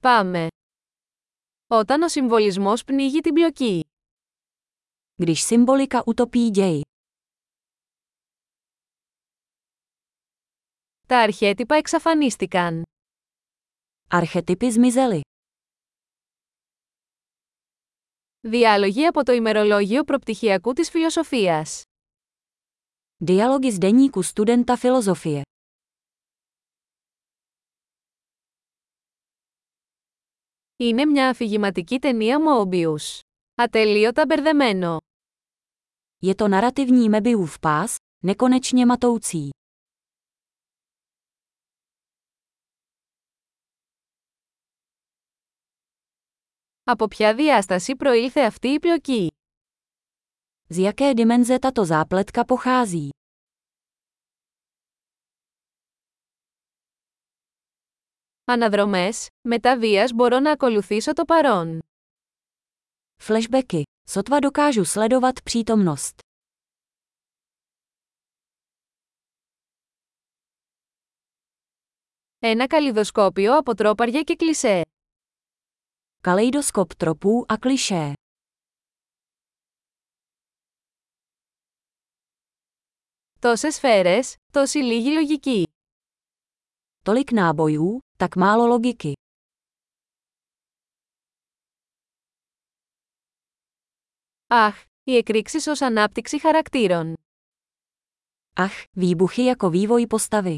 Πάμε. Όταν ο συμβολισμός πνίγει την πλοκή. Když symbolika utopí děj. Τα αρχέτυπα εξαφανίστηκαν. Archetypy zmizely. Διάλογοι από το ημερολόγιο προπτυχιακού της φιλοσοφίας. Dialogy z deníku studenta filozofie. Είναι μια αφηγηματική ταινία Mobius. Ατελείωτα μπερδεμένο. Je to narrativní Mebiův pás, nekonečně matoucí. Από ποια διάσταση προήλθε αυτή η πλοκή; Z jaké dimenze tato zápletka pochází? Αναδρομές, μετά βίας μπορώ να ακολουθήσω το παρόν. Flashbacky. Sotva dokážu sledovat přítomnost. Ένα καλλιδοσκόπιο από τρόπαρια και κλισέ. Kaleidoskop tropů a klišé. Τόσες σφαίρες, τόση λίγη λογική. Tolik nábojů, tak málo logiky. Αχ, οι εκρήξεις ως ανάπτυξη χαρακτήρων. Ach, výbuchy jako vývoj postavy.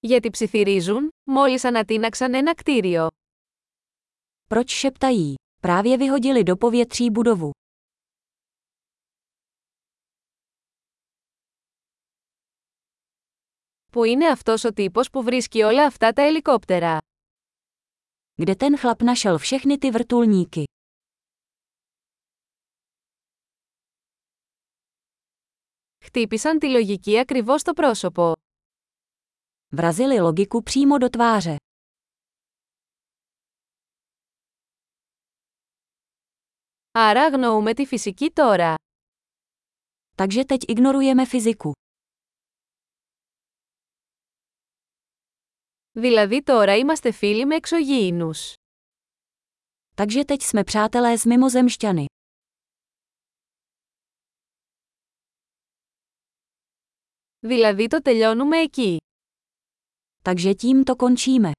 Γιατί ψιθυρίζουν, μόλις ανατείναξαν ένα κτίριο. Proč šeptají? Právě vyhodili do povětří budovu. Που είναι αυτός ο τύπος που βρίσκει όλα αυτά τα ελικόπτερα. Kde ten chlap našel všechny ty vrtulníky? Χτύπησαν τη λογική ακριβώς στο πρόσωπο. Vrazili logiku přímo do tváře. Άρα αγνοούμε τη φυσική τώρα. Takže teď ignorujeme fyziku. Δηλαδή τώρα είμαστε φίλοι με εξωγήινους. Takže teď jsme přátelé s mimozemšťany. Δηλαδή το τελειώνουμε εκεί. Takže tím to končíme.